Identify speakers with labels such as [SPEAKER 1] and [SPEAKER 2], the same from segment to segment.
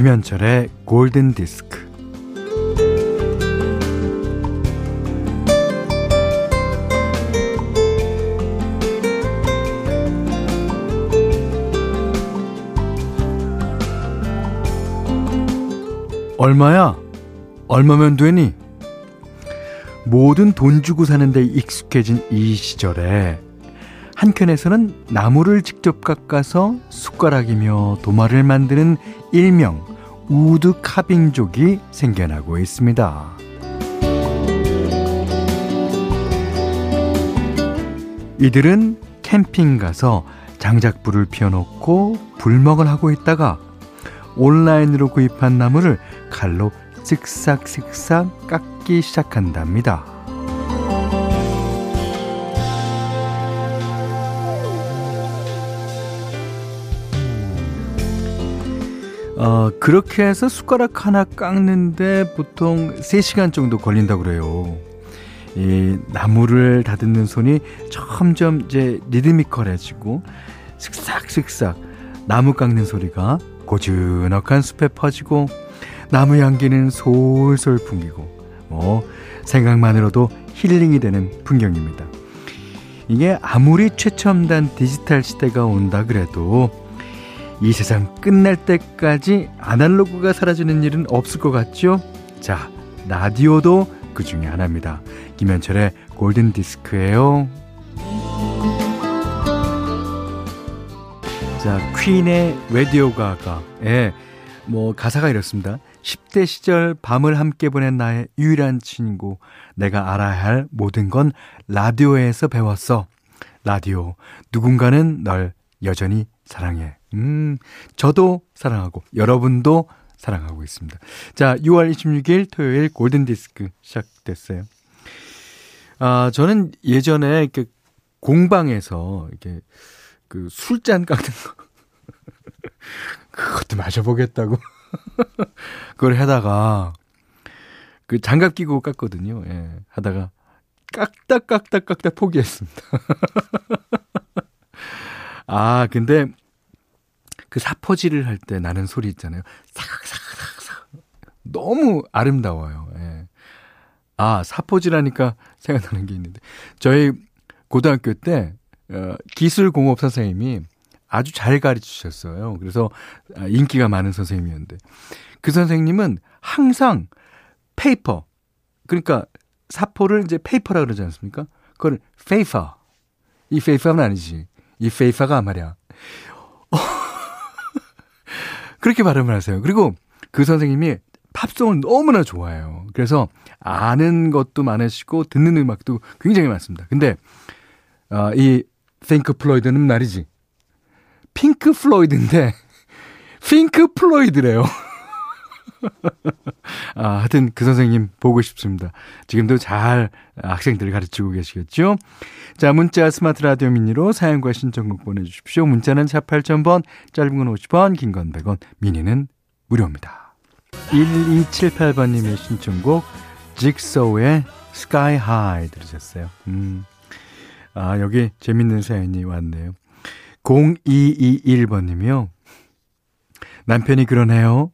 [SPEAKER 1] 김현철의 골든 디스크. 얼마야? 얼마면 되니? 모든 돈 주고 사는데 익숙해진 이 시절에 한켠에서는 나무를 직접 깎아서 숟가락이며 도마를 만드는 일명 우드 카빙족이 생겨나고 있습니다. 이들은 캠핑 가서 장작불을 피워놓고 불먹을 하고 있다가 온라인으로 구입한 나무를 칼로 쓱싹쓱싹 깎기 시작한답니다. 어, 그렇게 해서 숟가락 하나 깎는데 보통 3시간 정도 걸린다고 그래요. 이 나무를 다듬는 손이 점점 이제 리드미컬해지고 슥싹슥싹 나무 깎는 소리가 고즈넉한 숲에 퍼지고 나무 향기는 솔솔 풍기고 뭐 생각만으로도 힐링이 되는 풍경입니다. 이게 아무리 최첨단 디지털 시대가 온다 그래도 이 세상 끝날 때까지 아날로그가 사라지는 일은 없을 것 같죠? 자, 라디오도 그 중에 하나입니다. 김현철의 골든 디스크예요. 자, 퀸의 라디오 가가. 예. 뭐 가사가 이렇습니다. 10대 시절 밤을 함께 보낸 나의 유일한 친구. 내가 알아야 할 모든 건 라디오에서 배웠어. 라디오. 누군가는 널 여전히 사랑해. 음, 저도 사랑하고 여러분도 사랑하고 있습니다. 자, 6월 26일 토요일 골든 디스크 시작됐어요. 아, 저는 예전에 이렇게 공방에서 이렇게 그 술잔 깎는 거 그것도 마셔보겠다고 그걸 하다가 그 장갑 끼고 깎거든요. 예. 하다가 깎다 깎다 깎다 포기했습니다. 아, 근데 그 사포질을 할 때 나는 소리 있잖아요. 사각사각사각. 너무 아름다워요. 예. 아, 사포질 하니까 생각나는 게 있는데. 저희 고등학교 때, 어, 기술공업 선생님이 아주 잘 가르쳐 주셨어요. 그래서 아, 인기가 많은 선생님이었는데. 그 선생님은 항상 페이퍼. 그러니까 사포를 이제 페이퍼라 그러지 않습니까? 그걸 페이퍼. 이 페이퍼는 아니지. 이 페이퍼가 말이야. 그렇게 발음을 하세요. 그리고 그 선생님이 팝송을 너무나 좋아해요. 그래서 아는 것도 많으시고 듣는 음악도 굉장히 많습니다. 근데 어, 이 핑크 플로이드는 말이지. 핑크 플로이드인데 핑크 플로이드래요. 아, 하여튼 그 선생님 보고 싶습니다. 지금도 잘 학생들을 가르치고 계시겠죠? 자, 문자 스마트 라디오 미니로 사연과 신청곡 보내주십시오. 문자는 4 8,000번, 짧은 건 50원, 긴 건 100원, 미니는 무료입니다. 1278번님의 신청곡, 직소의 Sky High 들으셨어요. 음. 아, 여기 재밌는 사연이 왔네요. 0221번님이요. 남편이 그러네요.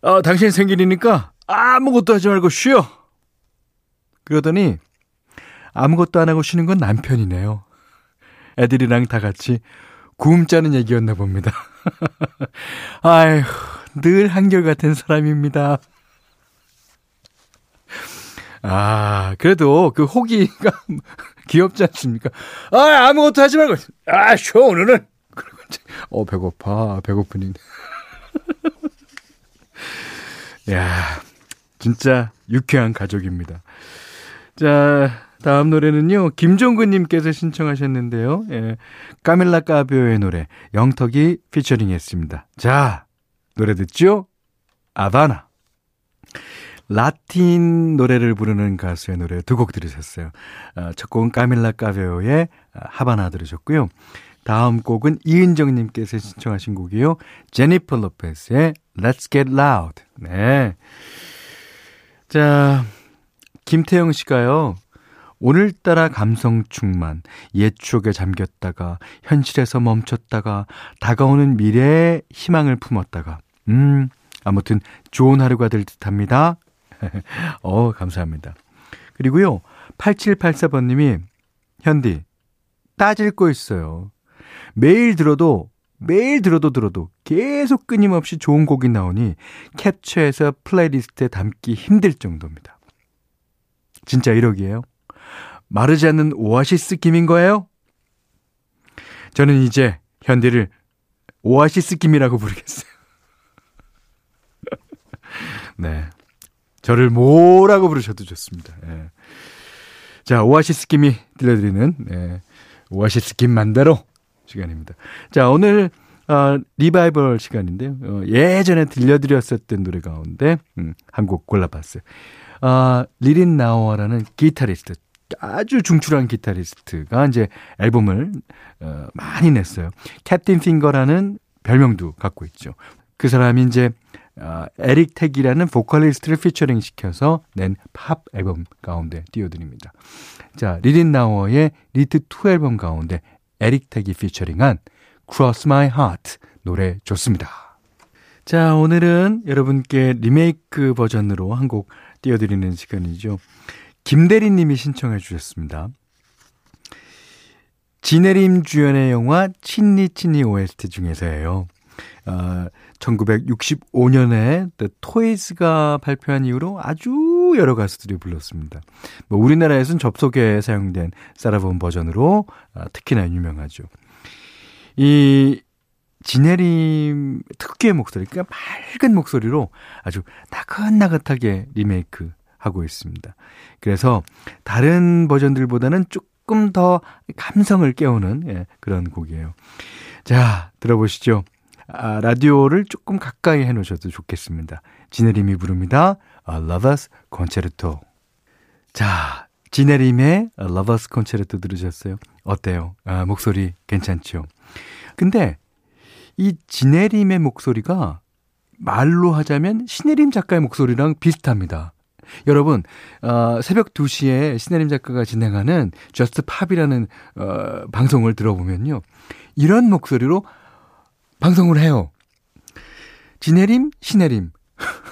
[SPEAKER 1] 어, 당신 생일이니까 아무것도 하지 말고 쉬어. 그러더니 아무것도 안 하고 쉬는 건 남편이네요. 애들이랑 다 같이 구음 짜는 얘기였나 봅니다. 아휴, 늘 한결같은 사람입니다. 아, 그래도 그 호기가 귀엽지 않습니까? 아, 아무것도 하지 말고, 아, 쉬어, 오늘은. 어, 배고파, 배고프니. 야, 진짜 유쾌한 가족입니다. 자, 다음 노래는요, 김종근님께서 신청하셨는데요. 예, 까밀라 까비오의 노래, 영턱이 피처링 했습니다. 자, 노래 듣죠? 아바나. 라틴 노래를 부르는 가수의 노래 두 곡 들으셨어요. 어, 첫 곡은 까밀라 까베오의 하바나 들으셨고요. 다음 곡은 이은정님께서 신청하신 곡이요. 제니퍼 로페스의 Let's Get Loud. 네. 자, 김태영 씨가요. 오늘따라 감성 충만, 옛 추억에 잠겼다가, 현실에서 멈췄다가, 다가오는 미래에 희망을 품었다가, 음, 아무튼 좋은 하루가 될 듯 합니다. 어, 감사합니다. 그리고요, 8784번님이, 현디, 따질 거 있어요. 매일 들어도, 매일 들어도 들어도 계속 끊임없이 좋은 곡이 나오니 캡처해서 playlist에 담기 힘들 정도입니다. 진짜 1억이에요? 마르지 않는 오아시스 김인 거예요? 저는 이제 현디를 오아시스 김이라고 부르겠어요. 네. 저를 뭐라고 부르셔도 좋습니다. 예. 자, 오아시스 김이 들려드리는, 예. 오아시스 김 맘대로 시간입니다. 자, 오늘, 어, 리바이벌 시간인데요. 어, 예전에 들려드렸었던 노래 가운데, 음, 한곡 골라봤어요. 아, 리 릿나워라는 기타리스트, 아주 출중한 기타리스트가 이제 앨범을 어, 많이 냈어요. Captain Finger라는 별명도 갖고 있죠. 그 사람이 이제 어, 에릭 태그라는 보컬리스트를 피처링 시켜서 낸 팝 앨범 가운데 띄워드립니다. 자, 리 릿나워의 Rit 2 앨범 가운데 에릭 태그가 피처링한 Cross My Heart 노래 좋습니다. 자, 오늘은 여러분께 리메이크 버전으로 한 곡 띄워드리는 시간이죠. 김대리 님이 신청해 주셨습니다. 지네림 주연의 영화 친니 친니 OST 중에서예요. 어, 1965년에 The Toys가 발표한 이후로 아주 여러 가수들이 불렀습니다. 뭐 우리나라에서는 접속에 사용된 사라본 버전으로 어, 특히나 유명하죠. 이 지네림 특유의 목소리, 그러니까 맑은 목소리로 아주 나긋나긋하게 리메이크 하고 있습니다. 그래서 다른 버전들보다는 조금 더 감성을 깨우는 예, 그런 곡이에요. 자, 들어보시죠. 아, 라디오를 조금 가까이 해놓으셔도 좋겠습니다. 지네림이 부릅니다. A Lover's Concerto. 자, 지네림의 A Lover's Concerto 들으셨어요? 어때요? 아, 목소리 괜찮죠? 근데 이 진혜림의 목소리가 말로 하자면 신혜림 작가의 목소리랑 비슷합니다. 여러분, 어, 새벽 2시에 신혜림 작가가 진행하는 Just Pop이라는 어, 방송을 들어보면요. 이런 목소리로 방송을 해요. 진혜림, 신혜림.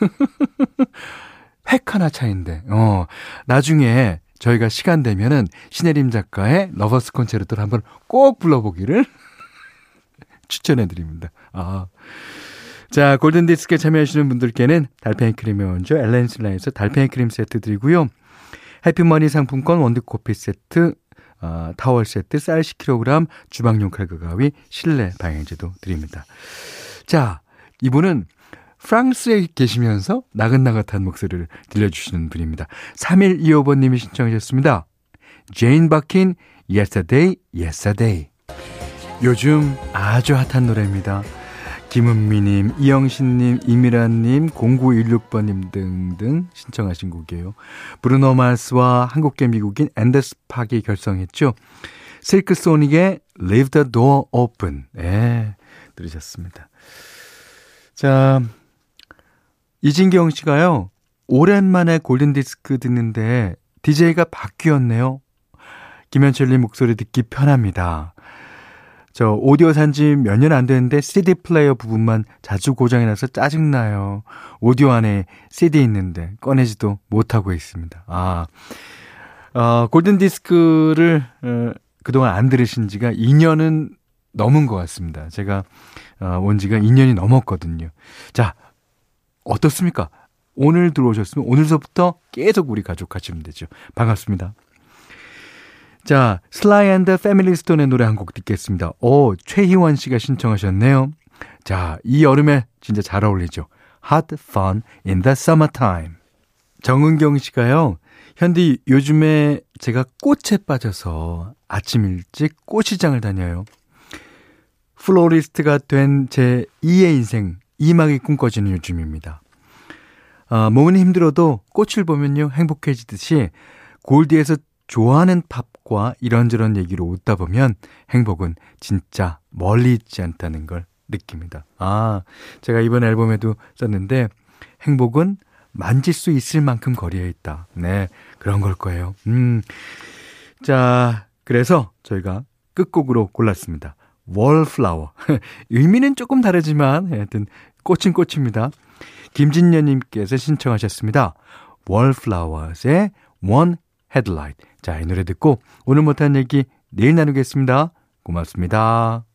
[SPEAKER 1] 획 하나 차인데, 어, 나중에 저희가 시간 되면은 신혜림 작가의 Lover's Concerto를 한번 꼭 불러보기를 추천해 드립니다. 아. 자, 골든디스크에 참여하시는 분들께는 달팽이 크림의 원조 엘렌슬라에서 달팽이 크림 세트 드리고요. 해피머니 상품권 원두커피 세트, 어, 타월 세트, 쌀 10kg, 주방용 칼과 가위, 실내 방향제도 드립니다. 자, 이분은 프랑스에 계시면서 나긋나긋한 목소리를 들려주시는 분입니다. 3125번님이 신청하셨습니다. 제인 버킨, Yesterday Yes a Day. 요즘 아주 핫한 노래입니다. 김은미님, 이영신님, 이미란님, 0916번님 등등 신청하신 곡이에요. 브루노 마스와 한국계 미국인 앤더슨 팍이 결성했죠. 실크 소닉의 Leave the Door Open. 예, 들으셨습니다. 자, 이진경 씨가요, 오랜만에 골든디스크 듣는데 DJ가 바뀌었네요. 김현철님 목소리 듣기 편합니다. 저 오디오 산지 몇 년 안 됐는데 CD 플레이어 부분만 자주 고장이 나서 짜증나요. 오디오 안에 CD 있는데 꺼내지도 못하고 있습니다. 아, 어, 골든 디스크를 어, 그동안 안 들으신 지가 2년은 넘은 것 같습니다. 제가 어, 온 지가 2년이 넘었거든요. 자, 어떻습니까? 오늘 들어오셨으면 오늘서부터 계속 우리 가족 하시면 되죠. 반갑습니다. 자, 슬라이 앤드 패밀리 스톤의 노래 한 곡 듣겠습니다. 오, 최희원 씨가 신청하셨네요. 자, 이 여름에 진짜 잘 어울리죠. Hot Fun in the Summertime. 정은경 씨가요. 현디 요즘에 제가 꽃에 빠져서 아침 일찍 꽃시장을 다녀요. 플로리스트가 된 제 2의 인생, 이막이 꿈꿔지는 요즘입니다. 아, 몸은 힘들어도 꽃을 보면요 행복해지듯이 골디에서 좋아하는 팝과 이런저런 얘기로 웃다 보면 행복은 진짜 멀리 있지 않다는 걸 느낍니다. 아, 제가 이번 앨범에도 썼는데 행복은 만질 수 있을 만큼 거리에 있다. 네, 그런 걸 거예요. 음. 자, 그래서 저희가 끝곡으로 골랐습니다. 월플라워. 의미는 조금 다르지만 하여튼 꽃은 꽃입니다. 김진녀님께서 신청하셨습니다. 월플라워스의 One Headlight. 자, 이 노래 듣고 오늘 못한 얘기 내일 나누겠습니다. 고맙습니다.